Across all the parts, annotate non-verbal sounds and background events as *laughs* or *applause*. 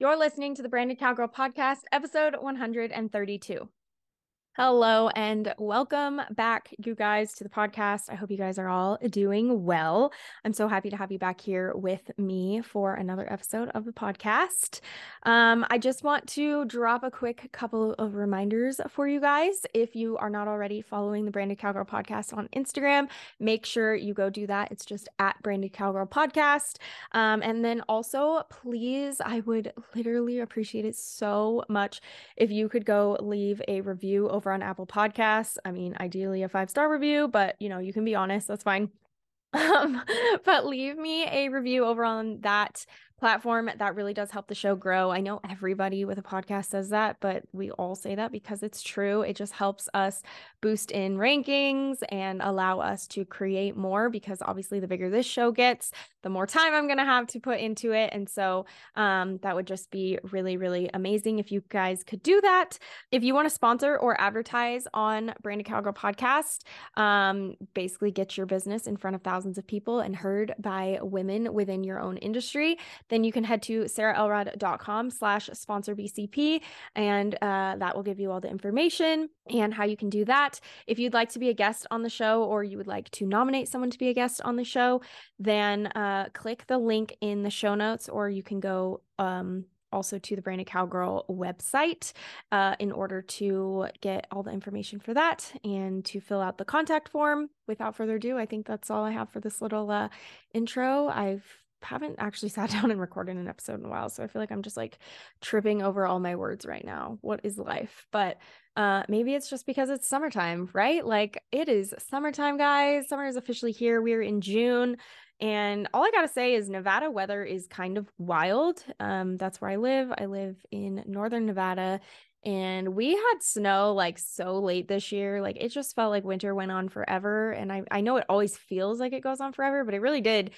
You're listening to the Branded Cowgirl Podcast, episode 132. Hello and welcome back, you guys, to the podcast. I hope you guys are all doing well. I'm so happy to have you back here with me for another episode of the podcast. Um, I just want to drop a quick couple of reminders for you guys. If you are not already following the Branded Cowgirl podcast on Instagram, make sure you go do that. It's just at Branded Cowgirl Podcast. Um, and then also, please, I would literally appreciate it so much if you could go leave a review over on Apple Podcasts. I mean, ideally a five star review, but you know, you can be honest, that's fine. *laughs* Um, but leave me a review over on that platform that really does help the show grow. I know everybody with a podcast says that, but we all say that because it's true. It just helps us boost in rankings and allow us to create more because obviously the bigger this show gets, the more time I'm going to have to put into it. And so um, that would just be really, really amazing if you guys could do that. If you want to sponsor or advertise on Branded Cowgirl podcast, um, basically get your business in front of thousands of people and heard by women within your own industry then you can head to sarahelrod.com slash sponsor BCP and uh, that will give you all the information and how you can do that. If you'd like to be a guest on the show or you would like to nominate someone to be a guest on the show, then uh, click the link in the show notes or you can go um, also to the Branded Cowgirl website uh, in order to get all the information for that and to fill out the contact form. Without further ado, I think that's all I have for this little uh, intro. I've haven't actually *laughs* sat down and recorded an episode in a while so i feel like i'm just like tripping over all my words right now. What is life? But uh maybe it's just because it's summertime right? Like it is summertime guys. Summer is officially here. We're in june. And all i gotta say is nevada weather is kind of wild. Um that's where i live. I live in northern nevada. And we had snow like so late this year. Like it just felt like winter went on forever. And I, I know it always feels like it goes on forever but it really did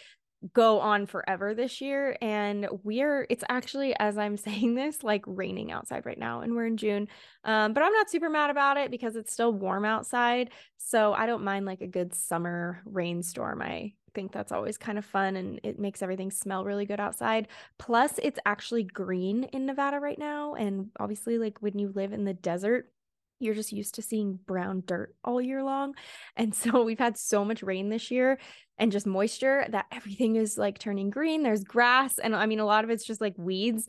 go on forever this year and we're it's actually as i'm *laughs* saying this like raining outside right now and we're in june um but i'm not super mad about it because it's still warm outside so i don't mind like a good summer rainstorm. I think that's always kind of fun and it makes everything smell really good outside. Plus it's actually green in nevada right now and obviously like when you live in the desert you're just used to seeing brown dirt all year long. And *laughs* so we've had so much rain this year and just moisture that everything is like turning green. There's grass. And I mean, a lot of it's just like weeds,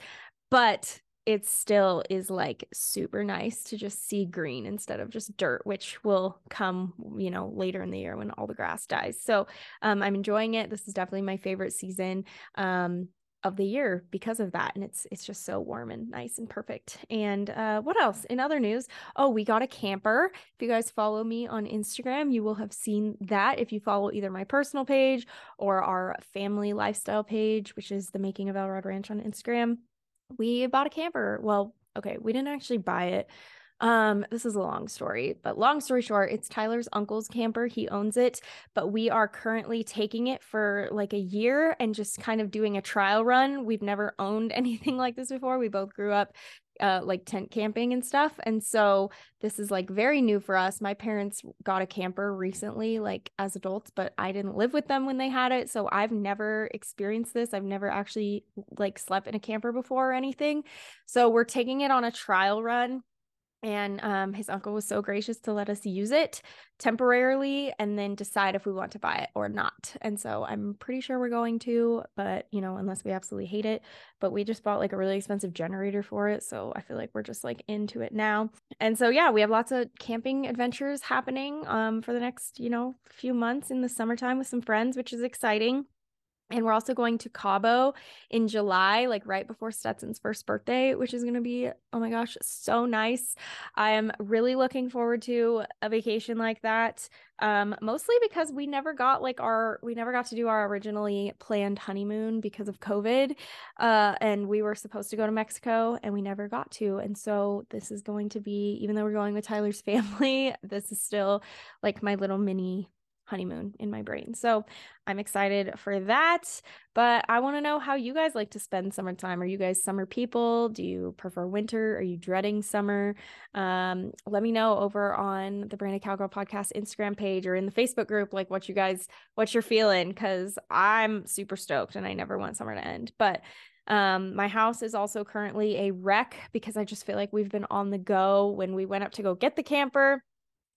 but it still is like super nice to just see green instead of just dirt, which will come, you know, later in the year when all the grass dies. So um, I'm enjoying it. This is definitely my favorite season. Um, of the year because of that and it's it's just so warm and nice and perfect. And uh what else? In other news oh we got a camper. If you guys follow me on instagram you will have seen that. If you follow either my personal page or our family lifestyle page which is the making of elrod ranch on instagram we bought a camper. Well okay we didn't actually buy it um, this is a long story, but long story short, it's Tyler's uncle's camper. He owns it, but we are currently taking it for like a year and just kind of doing a trial run. We've never owned *laughs* anything like this before. We both grew up uh, like tent camping and stuff. And so this is like very new for us. My parents got a camper recently, like as adults, but I didn't live with them when they had it. So I've never experienced this. I've never actually like slept in a camper before or anything. So we're taking it on a trial run and um, his uncle was so gracious to let us use it temporarily and then decide if we want to buy it or not and so i'm pretty sure we're going to but you know unless we absolutely hate it but we just bought like a really expensive generator for it so i feel like we're just like into it now and so yeah we have lots of camping adventures happening um, for the next you know few months in the summertime with some friends which is exciting and we're also going to Cabo in July, like right before Stetson's first birthday, which is going to be, oh my gosh, so nice. I am really looking forward to a vacation like that. Um, mostly because we never got like our, we never got to do our originally planned honeymoon because of COVID. Uh, and we were supposed to go to Mexico and we never got to. And so this is going to be, even though we're going with Tyler's *laughs* family, this is still like my little mini honeymoon in my brain. So I'm excited for that. But I want to know how you guys like to spend summertime. Are you guys summer people? Do you prefer winter? Are you dreading summer? Um, let me know over on the Branded Cowgirl podcast Instagram page or in the Facebook group, like what you guys, what you're feeling, because I'm super stoked and I never want summer to end. But Um, my house is also currently a wreck because I just feel like we've been on the go. When we went up to go get the camper,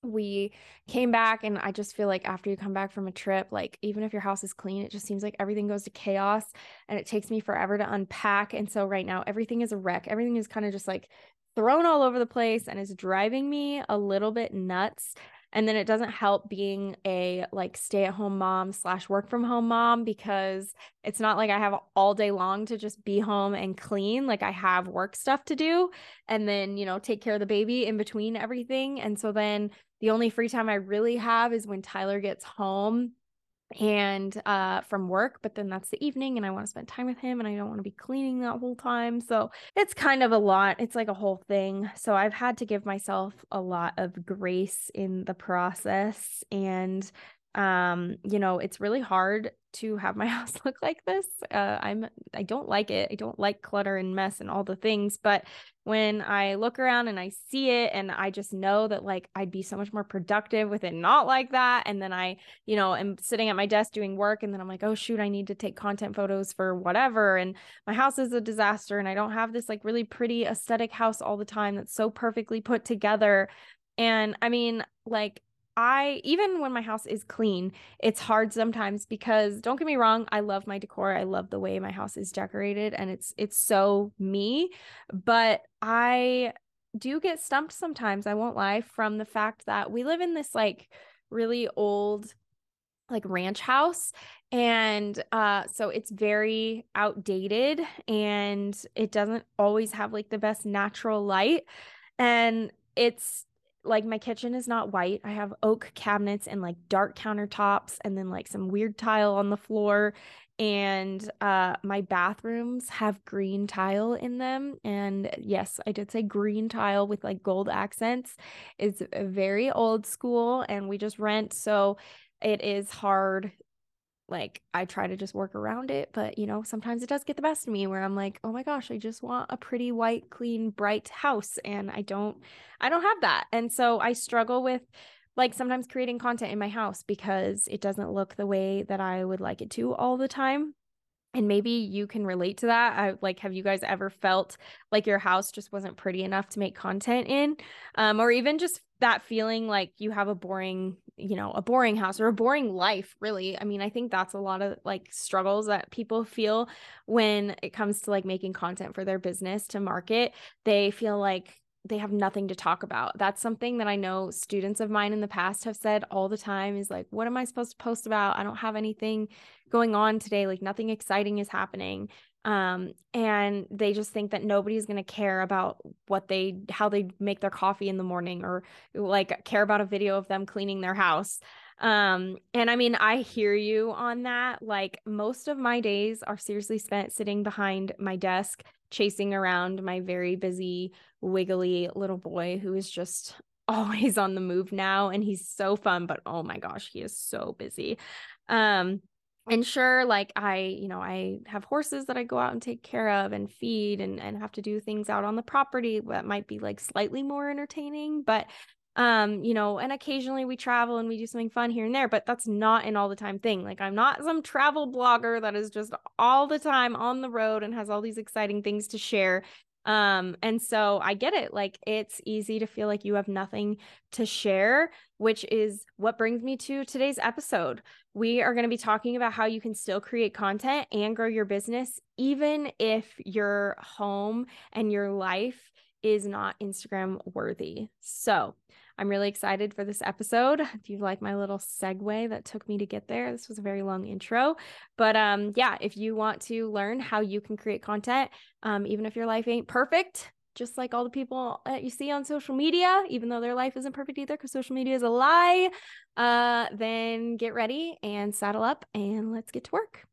we came back and I just feel like after you come back from a trip, like even if your house is clean, it just seems like everything goes to chaos and it takes me forever to unpack. And so right now everything is a wreck. Everything is kind of just like thrown all over the place and is driving me a little bit nuts. And then it doesn't help being a like stay at home mom slash work from home mom because it's not like I have all day long to just be home and clean. Like I have work stuff to do and then, you know, take care of the baby in between everything. And so then the only free time I really have is when Tyler gets home and uh from work but then that's the evening and I want to spend time with him and I don't want to be cleaning that whole time. So it's kind of a lot. It's like a whole thing. So I've had to give myself a lot of grace in the process and um you know it's really hard to have my *laughs* house look like this uh, i'm i don't like it i don't like clutter and mess and all the things but when i look around and i see it and i just know that like i'd be so much more productive with it not like that and then i you know am sitting at my desk doing work and then i'm like oh shoot i need to take content photos for whatever and my house is a disaster and i don't have this like really pretty aesthetic house all the time that's so perfectly put together and i mean like I even when my house is clean, it's hard sometimes because don't get me wrong, I love my decor. I love the way my house is decorated and it's it's so me, but I do get stumped sometimes, I won't lie, from the fact that we live in this like really old like ranch house and uh so it's very outdated and it doesn't always have like the best natural light and it's like my kitchen is not white. I have oak cabinets and like dark countertops and then like some weird tile on the floor and uh my bathrooms have green tile in them and yes, I did say green tile with like gold accents. It's very old school and we just rent so it is hard like I try to just work around it, but you know, sometimes it does get the best of me where I'm like, "Oh my gosh, I just want a pretty white, clean, bright house." And I don't I don't have that. And so I struggle with like sometimes creating content in my house because it doesn't look the way that I would like it to all the time and maybe you can relate to that I, like have you guys ever felt like your house just wasn't pretty enough to make content in um, or even just that feeling like you have a boring you know a boring house or a boring life really i mean i think that's a lot of like struggles that people feel when it comes to like making content for their business to market they feel like they have nothing to talk about. That's something that I know students of mine in the past have said all the time is like, what am I supposed to post about? I don't have anything going on today. Like, nothing exciting is happening. Um, and they just think that nobody's going to care about what they, how they make their coffee in the morning or like care about a video of them cleaning their house. Um, and I mean, I hear you on that. Like, most of my days are seriously spent sitting behind my desk chasing around my very busy, wiggly little boy who is just *laughs* always on the move now and he's so fun but oh my gosh he is so busy um and sure like i you know i have horses that i go out and take care of and feed and and have to do things out on the property that might be like slightly more entertaining but um you know and occasionally we travel and we do something fun here and there but that's not an all the time thing like i'm not some travel blogger that is just all the time on the road and has all these exciting things to share um and so i get it like it's easy to feel like you have nothing to share which is what brings me to today's episode. We are going to be talking about how you can still create content and grow your business even if your home and your life is not instagram worthy. So I'm really excited for this episode. *laughs* If you like my little segue that took me to get there, this was a very long intro. But um, yeah, if you want to learn how you can create content, um, even if your life ain't perfect, just like all the people that you see on social media, even though their life isn't perfect either, because social media is a lie, uh, then get ready and saddle up and let's get to work.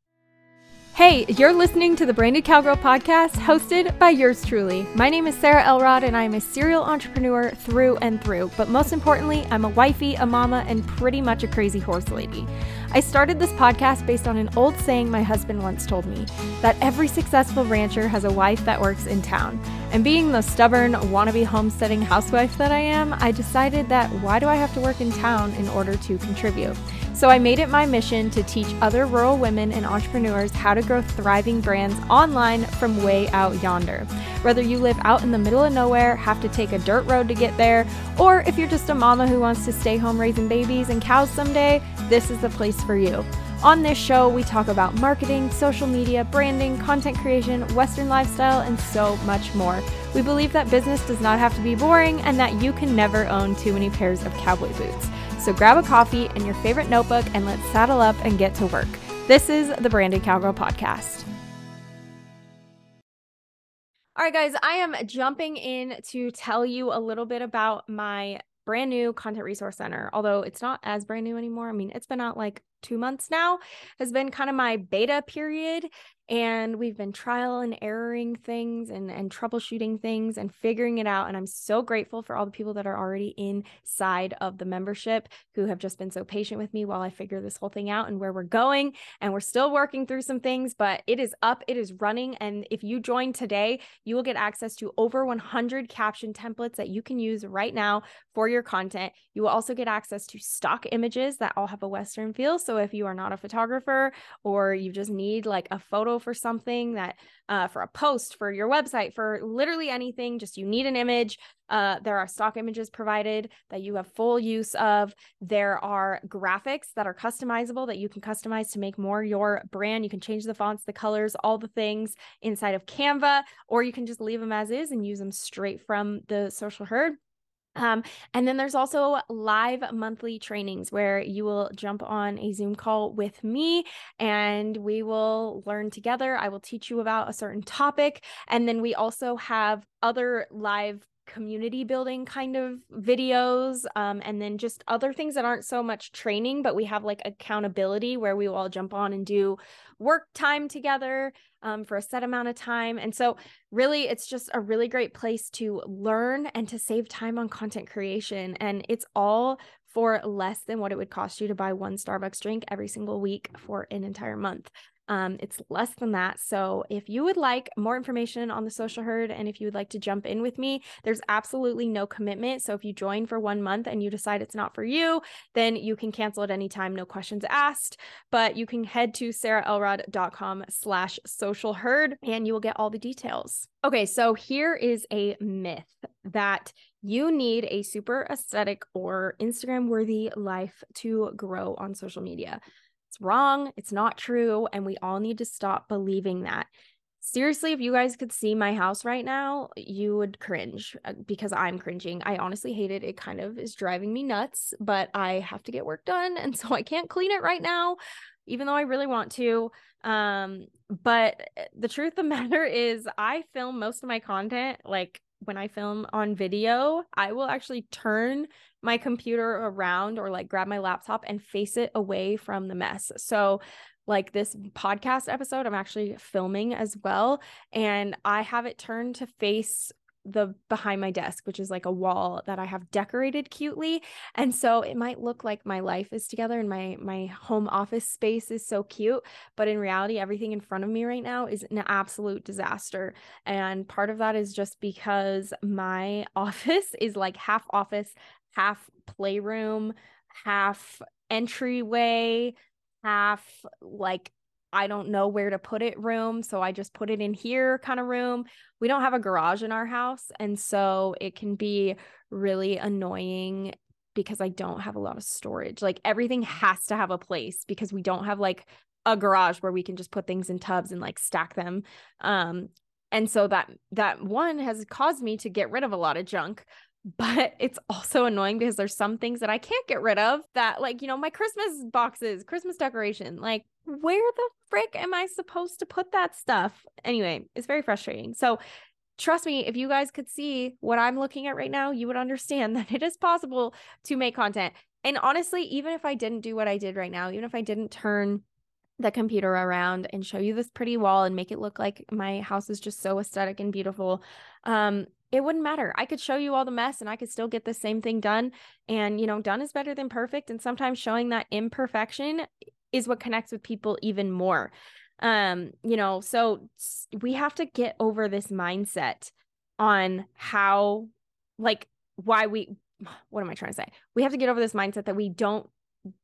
Hey, you're listening to the Branded Cowgirl podcast hosted by yours truly. My name is Sarah Elrod and I'm a serial entrepreneur through and through. But most importantly, I'm a wifey, a mama, and pretty much a crazy horse lady. I started this podcast based on an old saying my husband once told me that every successful rancher has a wife that works in town. And being the stubborn, wannabe homesteading housewife that I am, I decided that why do I have to work in town in order to contribute? So I made it my mission to teach other rural women and entrepreneurs how to grow thriving brands online from way out yonder. Whether you live out in the middle of nowhere, have to take a dirt road to get there, or if you're just a mama who wants to stay home raising babies and cows someday, this is the place for you. On this show, we talk about marketing, social media, branding, content creation, Western lifestyle, and so much more. We believe that business does not have to be boring and that you can never own too many pairs of cowboy boots. So grab a coffee and your favorite notebook and let's saddle up and get to work. This is the Branded Cowgirl Podcast. All right, guys, I am jumping in to tell you a little bit about my brand new content resource center, although it's not as brand new anymore. I mean, it's been out like two months now, has been kind of my beta period and we've been trial and erroring things and and troubleshooting things and figuring it out and i'm so grateful for all the people that are already inside of the membership who have just been so patient with me while i figure this whole thing out and where we're going and we're still working through some things but it is up it is running and if you join today you will get access to over 100 caption templates that you can use right now for your content. You will also get access to stock images that all have a western feel so if you are not a photographer or you just need like a photo photo for something that uh, for a post for your website for literally anything just you need an image uh, there are stock images provided that you have full use of. There are graphics that are customizable that you can customize to make more your brand. You can change the fonts the colors all the things inside of canva or you can just leave them as is and use them straight from the social herd um, and then there's also live monthly trainings where you will jump on a Zoom call with me and we will learn together. I will teach you about a certain topic. And then we also have other live community building kind of videos um, and then just other things that aren't so much training but we have like accountability where we will all jump on and do work time together um, for a set amount of time. And so, really, it's just a really great place to learn and to save time on content creation. And it's all for less than what it would cost you to buy one Starbucks drink every single week for an entire month. Um, it's less than that. So if you would like more information on the social herd and if you would like to jump in with me, there's absolutely no commitment. So if you join for one month and you decide it's not for you, then you can cancel at any time, no questions asked. But you can head to sarahelrod.com slash social herd and you will get all the details. Okay, so here is a myth that you need a super aesthetic or Instagram worthy life to grow on social media. It's wrong. It's not true. And we all need to stop believing that. Seriously, if you guys could see my house right now, you would cringe uh, because I'm cringing. I honestly hate it. It kind of is driving me nuts, but I have to get work done. *laughs* And so I can't clean it right now, even though I really want to. Um, but eh, the truth of the *laughs* matter is, I film most of my content like when I film on video, I will actually turn my computer around or like grab my laptop and face it away from the mess. So, like this podcast episode, I'm actually filming as well. And I have it turned to face the behind my desk which is like a wall that i have decorated cutely and so it might look like my life is together and my my home office space is so cute but in reality everything in front of me right now is an absolute disaster and part of that is just because my *laughs* office is like half office half playroom half entryway half like I don't know where to put it room. So I just put it in here kind of room. We don't have a garage in our house. And so it can be really annoying because I don't have a lot of storage. Like everything has to have a place because we don't have like a garage where we can just put things in tubs and like stack them. Um, and so that that one has caused me to get rid of a lot of junk but it's also annoying because there's some things that I can't get rid of that like you know my Christmas boxes, Christmas decoration, like where the frick am I supposed to put that stuff? Anyway, it's very frustrating. So trust me, if you guys could see what I'm looking at right now, you would understand *laughs* that it is possible to make content. And honestly, even if I didn't do what I did right now, even if I didn't turn the computer around and show you this pretty wall and make it look like my house is just so aesthetic and beautiful, um, it wouldn't matter. I could show you all the mess and I could still get the same thing done. And, you know, done is better than perfect. And sometimes showing that imperfection is what connects with people even more. Um, you know, so we have to get over this mindset on how, like, why we, *sighs* what am I trying to say? We have to get over this mindset that we don't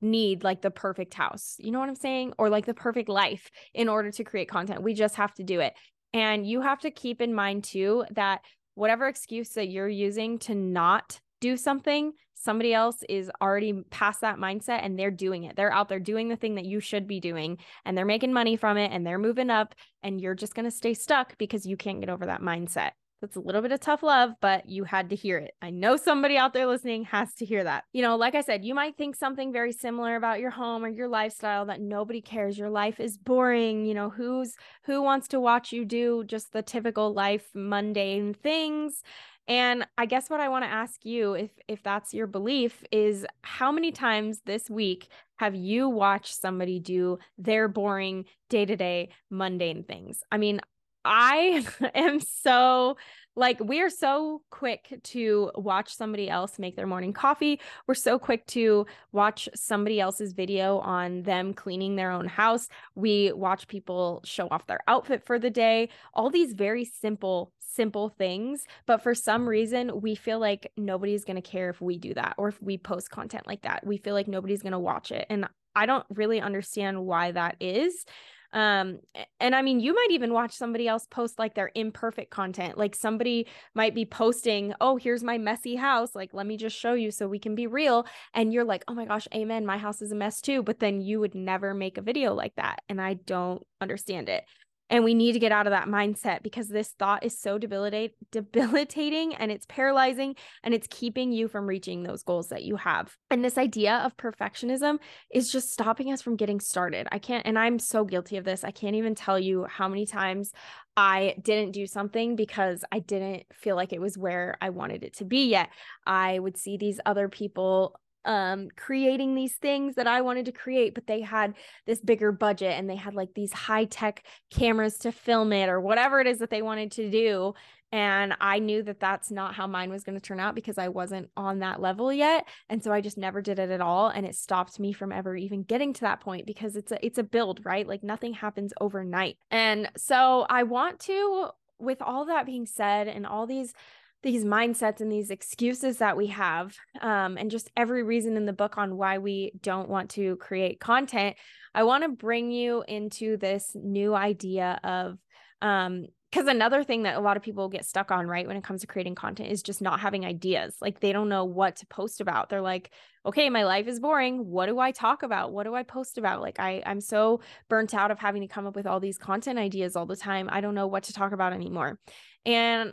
need like the perfect house. You know what I'm saying? Or like the perfect life in order to create content. We just have to do it. And you have to keep in mind too that whatever excuse that you're using to not do something, somebody else is already past that mindset and they're doing it. They're out there doing the thing that you should be doing and they're making money from it and they're moving up and you're just going to stay stuck because you can't get over that mindset. That's a little bit of tough love, but you had to hear it. I know somebody out there listening has to hear that. You know, like I said, you might think something very similar about your home or your lifestyle that nobody cares. Your life is boring. You know, who's who wants to watch you do just the typical life mundane things? And I guess what I want to ask you if if that's your belief is how many times this week have you watched somebody do their boring day-to-day mundane things? I mean, I *laughs* am so like we are so quick to watch somebody else make their morning coffee. We're so quick to watch somebody else's video on them cleaning their own house. We watch people show off their outfit for the day. All these very simple simple things, but for some reason we feel like nobody's going to care if we do that or if we post content like that. We feel like nobody's going to watch it. And I don't really understand why that is um and i mean you might even watch somebody else post like their imperfect content. Like somebody might be posting oh here's my messy house. Like let me just show you so we can be real. And you're like oh my gosh amen my house is a mess too. But then you would never make a video like that and i don't understand it and we need to get out of that mindset because this thought is so debilitate, debilitating and it's paralyzing and it's keeping you from reaching those goals that you have. And this idea of perfectionism is just stopping us from getting started. I can't, and I'm so guilty of this. I can't even tell you how many times I didn't do something because I didn't feel like it was where I wanted it to be yet. I would see these other people um creating these things that I wanted to create but they had this bigger budget and they had like these high tech cameras to film it or whatever it is that they wanted to do. And I knew that that's not how mine was going to turn out because I wasn't on that level yet. And so I just never did it at all. And it stopped me from ever even getting to that point because it's a it's a build right? Like nothing happens overnight. And so I want to with all that being said and all these these mindsets and these excuses that we have um, and just every reason in the book on why we don't want to create content i want to bring you into this new idea of um because another thing that a lot of people get stuck on right when it comes to creating content is just not having ideas. Like they don't know what to post about. They're like okay my life is boring. What do i talk about? What do i post about? Like i i'm so burnt out of having to come up with all these content ideas all the time. I don't know what to talk about anymore. And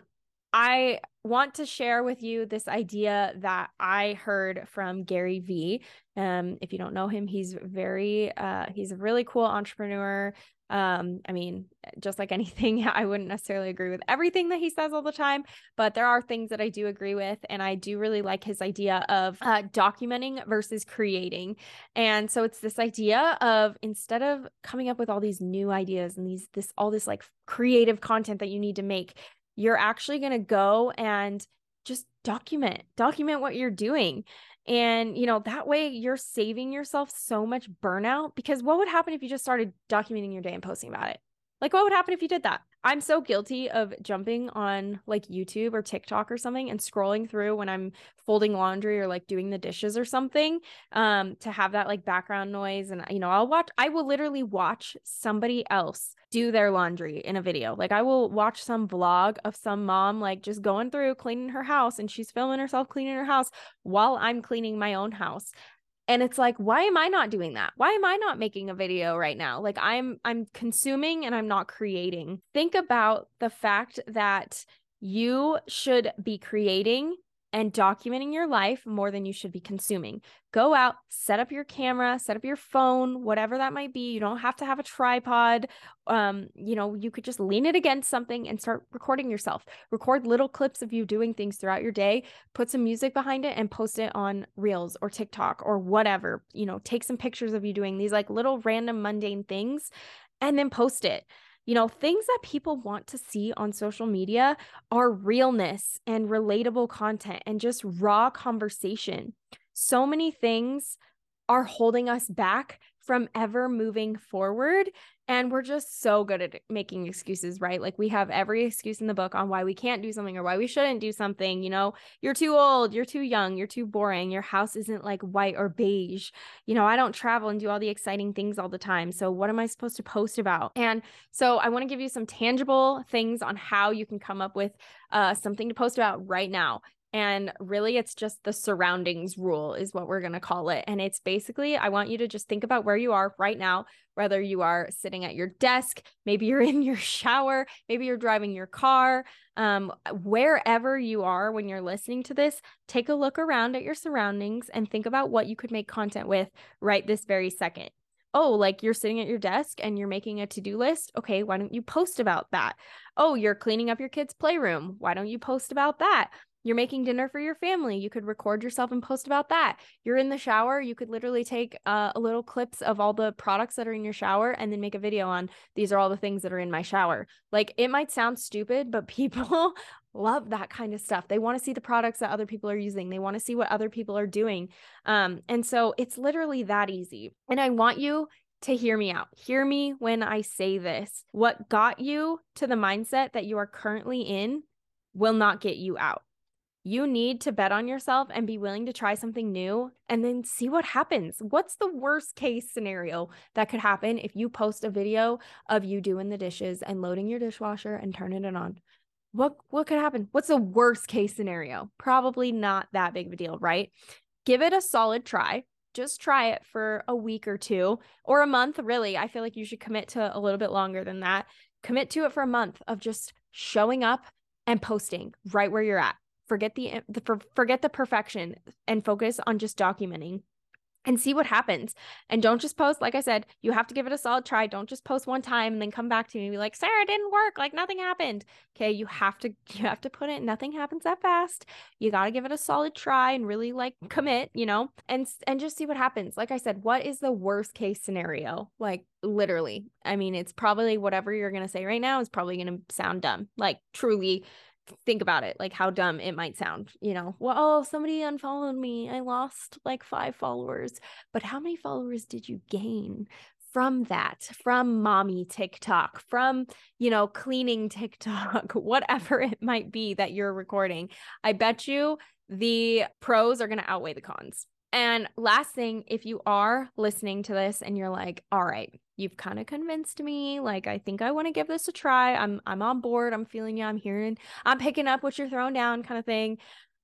I want to share with you this idea that I heard from Gary Vee. Um, if you don't know him, he's very uh, he's a really cool entrepreneur. Um, I mean, just like anything, *laughs* I wouldn't necessarily agree with everything that he says all the time, but there are things that I do agree with, and I do really like his idea of uh, documenting versus creating. And so it's this idea of instead of coming up with all these new ideas and these this all this like creative content that you need to make you're actually going to go and just document, document what you're doing. And, you know, that way you're saving yourself so much burnout because what would happen if you just started documenting your day and posting about it? Like, what would happen if you did that? I'm so guilty of jumping on like YouTube or TikTok or something and scrolling through when I'm folding laundry or like doing the dishes or something um to have that like background noise and you know I'll watch I will literally watch somebody else do their laundry in a video. Like I will watch some vlog of some mom like just going through cleaning her house and she's filming herself cleaning her house while I'm cleaning my own house. And it's like why am i not doing that? Why am i not making a video right now? Like i'm i'm consuming and i'm not creating. Think about the fact that you should be creating and documenting your life more than you should be consuming. Go out, set up your camera, set up your phone, whatever that might be. You don't have to have a tripod. Um, you know, you could just lean it against something and start recording yourself. Record little clips of you doing things throughout your day, put some music behind it and post it on Reels or TikTok or whatever. You know, take some pictures of you doing these like little random mundane things and then post it. You know, things that people want to see on social media are realness and relatable content and just raw conversation. So many things are holding us back from ever moving forward. And we're just so good at making excuses, right? Like we have every excuse in the book on why we can't do something or why we shouldn't do something. You know, you're too old, you're too young, you're too boring, your house isn't like white or beige. You know, I don't travel and do all the exciting things all the time. So what am I supposed to post about? And so I want to give you some tangible things on how you can come up with uh, something to post about right now. And really, it's just the surroundings rule, is what we're going to call it. And it's basically, I want you to just think about where you are right now, whether you are sitting at your desk, maybe you're *laughs* in your shower, maybe you're driving your car, um, wherever you are when you're listening to this, take a look around at your surroundings and think about what you could make content with right this very second oh, like you're sitting at your desk and you're making a to do list. Okay, why don't you post about that? Oh, you're cleaning up your kid's playroom. Why don't you post about that? You're making dinner for your family. You could record yourself and post about that. You're in the shower. You could literally take uh, a little clips of all the products that are in your shower and then make a video on these are all the things that are in my shower. Like it might sound stupid, but *laughs* people love that kind of stuff. They want to see the products that other people are using. They want to see what other people are doing. Um, and so it's literally that easy. And I want you to hear me out. Hear me when I say this. What got you to the mindset that you are currently in will not get you out. You need to bet on yourself and be willing to try something new and then see what happens. What's the worst case scenario that could happen if you post a video of you doing the dishes and loading your dishwasher and turning it on? What what could happen? What's the worst case scenario? Probably not that big of a deal, right? Give it a solid try. Just try it for a week or two or a month, really. I feel like you should commit to a little bit longer than that. Commit to it for a month of just showing up and posting right where you're at forget the, eh, the forget the perfection and focus on just documenting and see what happens. And don't just post, like I said, you have to give it a solid try. Don't just post one time and then come back to me and be like, Sarah, didn't work. Like nothing happened. Okay. You have to, *laughs* you have to put it, nothing happens that fast. You got to give it a solid try and really like commit, you know, and, and just see what happens. Like I said, what is the worst case scenario? Like literally, I mean, it's probably whatever you're going to say right now is probably going to sound dumb. Like truly think about it like how dumb it might sound you know well oh somebody unfollowed me i lost like five followers. But how many followers did you gain from that from mommy tiktok from you know cleaning tiktok *laughs* whatever it might be that you're recording? I bet you the pros are going to outweigh the cons and last thing if you are listening to this and you're like all right you've kind of convinced me like i think i want to give this a try. I'm i'm on board. I'm feeling you. I'm hearing i'm picking up what you're throwing down kind of thing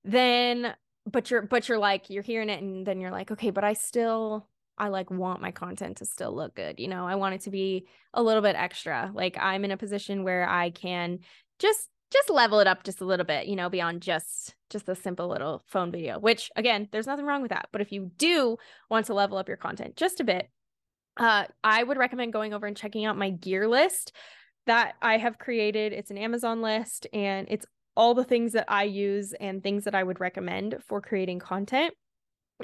then but you're but you're like you're hearing it and then you're like okay but i still i like want my content to still look good you know? I want it to be a little bit extra. Like i'm in a position where i can just just level it up just a little bit you know beyond just just a simple little phone video which again there's nothing wrong with that but if you do want to level up your content just a bit uh, I would recommend going over and checking out my gear list that I have created. It's an Amazon list and it's all the things that I use and things that I would recommend for creating content.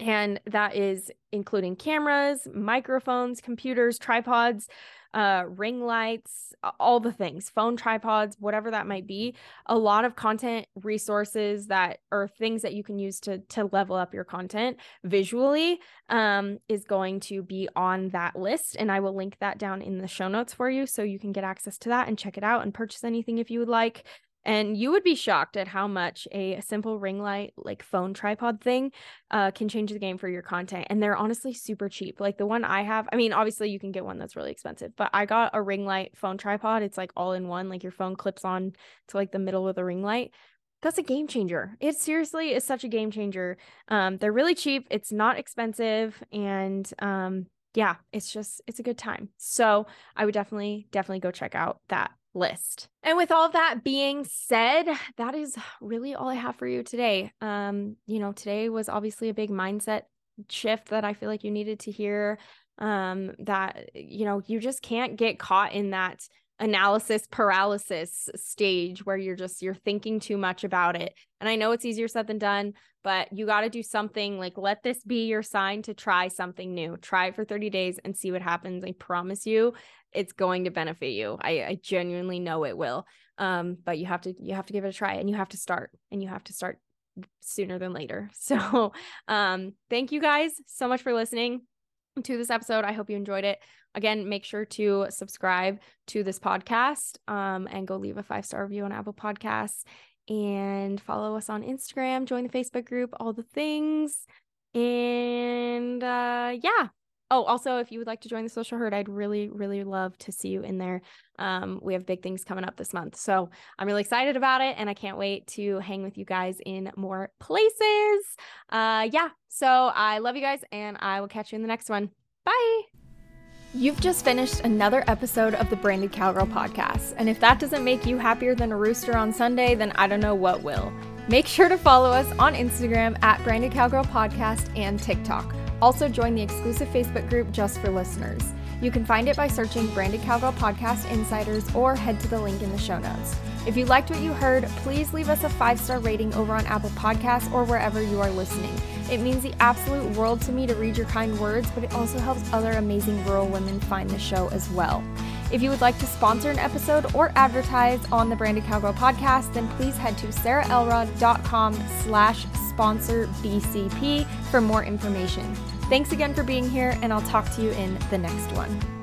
And that is including cameras, microphones, computers, tripods, uh, ring lights, all the things, phone tripods, whatever that might be. A lot of content resources that are things that you can use to to level up your content visually um, is going to be on that list, and I will link that down in the show notes for you so you can get access to that and check it out and purchase anything if you would like. And you would be shocked at how much a simple ring light, like phone tripod thing, uh, can change the game for your content. And they're honestly super cheap. Like the one I have, I mean, obviously you can get one that's really expensive, but I got a ring light phone tripod. It's like all in one, like your phone clips on to like the middle of the ring light that's a game changer. It seriously is such a game changer. Um, they're really cheap. It's not expensive, and um, yeah, it's just it's a good time. So I would definitely definitely go check out that list. And with all that being said, that is really all I have for you today. Um, you know, today was obviously a big mindset shift that I feel like you needed to hear. Um, that you know, you just can't get caught in that analysis paralysis stage where you're just you're thinking too much about it. And I know it's easier said than done, but you got to do something like let this be your sign to try something new. Try it for 30 days and see what happens. I promise you it's going to benefit you. I, I genuinely know it will. Um, but you have to you have to give it a try and you have to start and you have to start sooner than later. *laughs* So um thank you guys so much for listening to this episode. I hope you enjoyed it. Again, make sure to subscribe to this podcast um, and go leave a five star review on Apple Podcasts and follow us on Instagram, join the Facebook group, all the things. And uh, yeah. Oh, also, if you would like to join the social herd, I'd really, really love to see you in there. Um, we have big things coming up this month. So I'm really excited about it and I can't wait to hang with you guys in more places. Uh, yeah. So I love you guys and I will catch you in the next one. Bye. You've just finished another episode of the Branded Cowgirl podcast. And if that doesn't make you happier than a rooster on Sunday, then I don't know what will. Make sure to follow us on Instagram at Branded Cowgirl Podcast and TikTok. Also, join the exclusive Facebook group just for listeners. You can find it by searching Branded Cowgirl Podcast Insiders or head to the link in the show notes. If you liked what you heard, please leave us a five star rating over on Apple Podcasts or wherever you are listening. It means the absolute world to me to read your kind words, but it also helps other amazing rural women find the show as well. If you would like to sponsor an episode or advertise on the Branded Cowgirl podcast, then please head to sarahelrod.com slash sponsor BCP for more information. Thanks again for being here, and I'll talk to you in the next one.